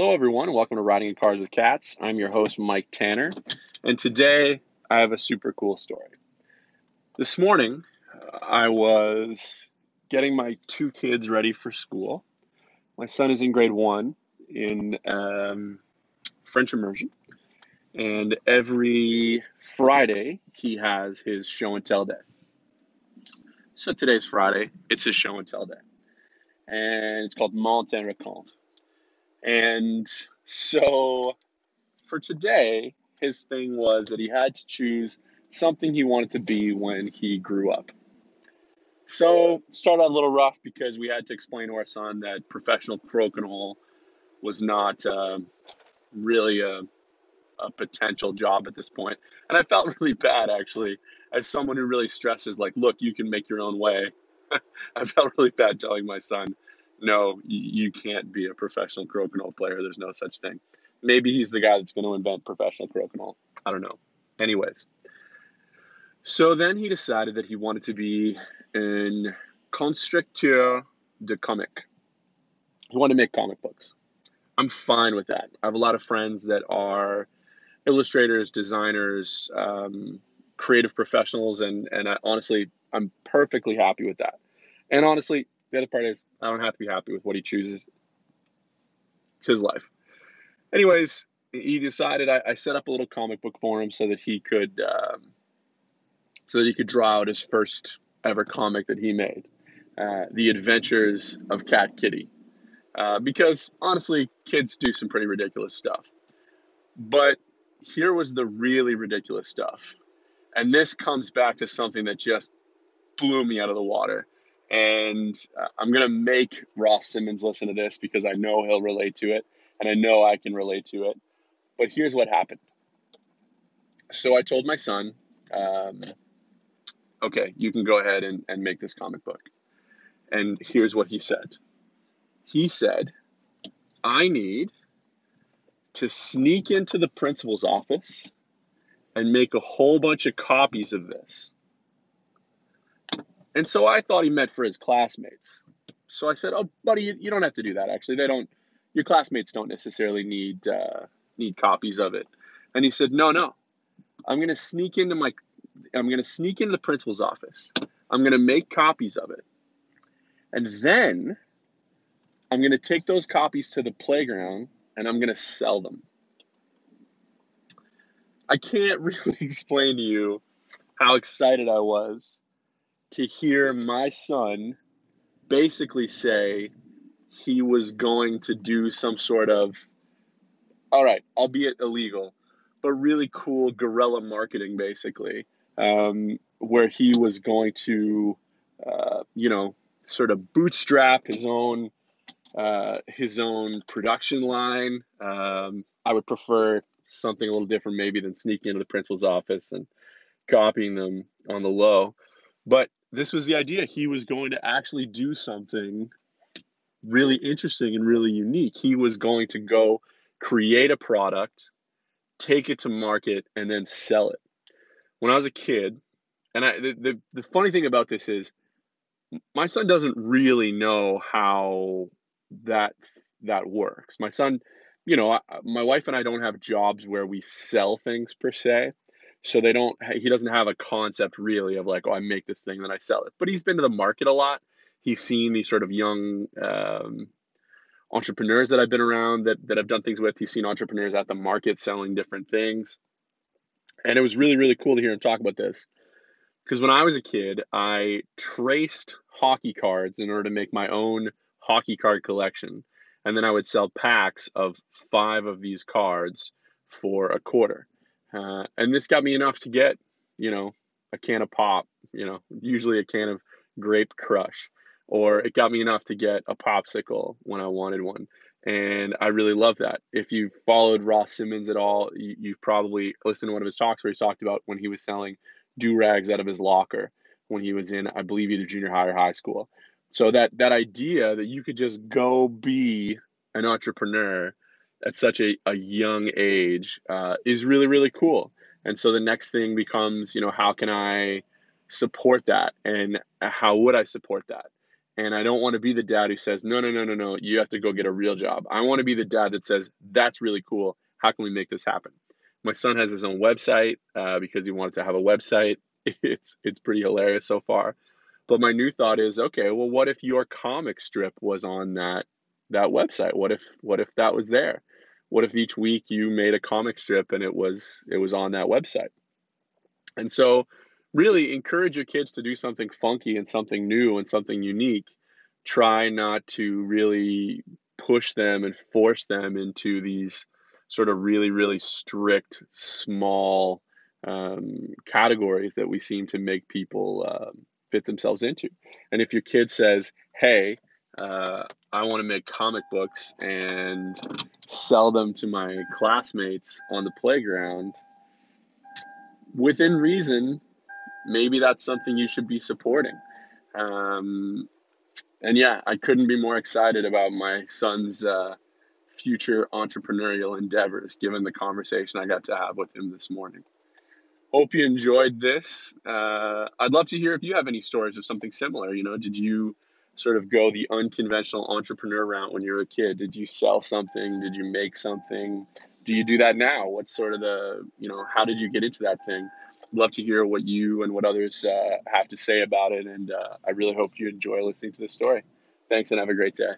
Hello, everyone. Welcome to Riding in Cars with Cats. I'm your host, Mike Tanner, and today I have a super cool story. This morning, I was getting my two kids ready for school. My son is in grade one in um, French immersion, and every Friday he has his show and tell day. So today's Friday, it's his show and tell day, and it's called Montagne Raconte. And so for today, his thing was that he had to choose something he wanted to be when he grew up. So started out a little rough because we had to explain to our son that professional crokinole was not uh, really a, a potential job at this point. And I felt really bad actually, as someone who really stresses like, look, you can make your own way. I felt really bad telling my son no, you can't be a professional crokinole player. There's no such thing. Maybe he's the guy that's going to invent professional crokinole. I don't know. Anyways, so then he decided that he wanted to be an constructeur de comic. He wanted to make comic books. I'm fine with that. I have a lot of friends that are illustrators, designers, um, creative professionals, and and I, honestly, I'm perfectly happy with that. And honestly, the other part is I don't have to be happy with what he chooses. It's his life. Anyways, he decided I, I set up a little comic book for him so that he could um, so that he could draw out his first ever comic that he made, uh, The Adventures of Cat Kitty. Uh, because honestly, kids do some pretty ridiculous stuff. But here was the really ridiculous stuff. And this comes back to something that just blew me out of the water. And I'm going to make Ross Simmonds listen to this because I know he'll relate to it and I know I can relate to it. But here's what happened. So I told my son, um, okay, you can go ahead and, and make this comic book. And here's what he said He said, I need to sneak into the principal's office and make a whole bunch of copies of this and so I thought he meant for his classmates. So I said, "Oh, buddy, you, you don't have to do that. Actually, they don't. Your classmates don't necessarily need uh, need copies of it." And he said, "No, no. I'm to sneak into my. I'm to sneak into the principal's office. I'm to make copies of it, and then I'm to take those copies to the playground and I'm to sell them." I can't really explain to you how excited I was to hear my son basically say he was going to do some sort of, all right, albeit illegal, but really cool guerrilla marketing, basically, um, where he was going to, uh, you know, sort of bootstrap his own uh, his own production line. Um, I would prefer something a little different, maybe, than sneaking into the principal's office and copying them on the low. But this was the idea. He was going to actually do something really interesting and really unique. He was going to go create a product, take it to market, and then sell it. When I was a kid, and I, the, the, the funny thing about this is my son doesn't really know how that that works. My son, you know, my wife and I don't have jobs where we sell things per se. So they don't, he doesn't have a concept really of like, oh, I make this thing, then I sell it. But he's been to the market a lot. He's seen these sort of young um, entrepreneurs that I've been around that, that I've done things with. He's seen entrepreneurs at the market selling different things. And it was really, really cool to hear him talk about this. Because when I was a kid, I traced hockey cards in order to make my own hockey card collection. And then I would sell packs of five of these cards for a quarter. Uh, and this got me enough to get, you know, a can of pop, you know, usually a can of grape crush, or it got me enough to get a popsicle when I wanted one. And I really love that. If you've followed Ross Simmonds at all, you, have probably listened to one of his talks where he talked about when he was selling do rags out of his locker when he was in, I believe, either junior high or high school. So that that idea that you could just go be an entrepreneur at such a, a young age uh, is really really cool and so the next thing becomes you know how can i support that and how would i support that And I don't want to be the dad who says, no, no, no, no, no, you have to go get a real job. I want to be the dad that says, that's really cool. How can we make this happen? My son has his own website uh, because he wanted to have a website. It's it's pretty hilarious so far. But my new thought is, okay, well, what if your comic strip was on that that website? What if what if that was there? What if each week you made a comic strip and it was it was on that website? And so really encourage your kids to do something funky and something new and something unique. Try not to really push them and force them into these sort of really, really strict, small um, categories that we seem to make people uh, fit themselves into. And if your kid says, hey, uh, I want to make comic books and sell them to my classmates on the playground, within reason, maybe that's something you should be supporting. Um, and yeah, I couldn't be more excited about my son's uh, future entrepreneurial endeavors given the conversation I got to have with him this morning. Hope you enjoyed this. Uh, I'd love to hear if you have any stories of something similar. You know, did you sort of go the unconventional entrepreneur route when you were a kid? Did you sell something? Did you make something? Do you do that now? What's sort of the, you know, how did you get into that thing? love to hear what you and what others uh, have to say about it. And uh, I really hope you enjoy listening to this story. Thanks and have a great day.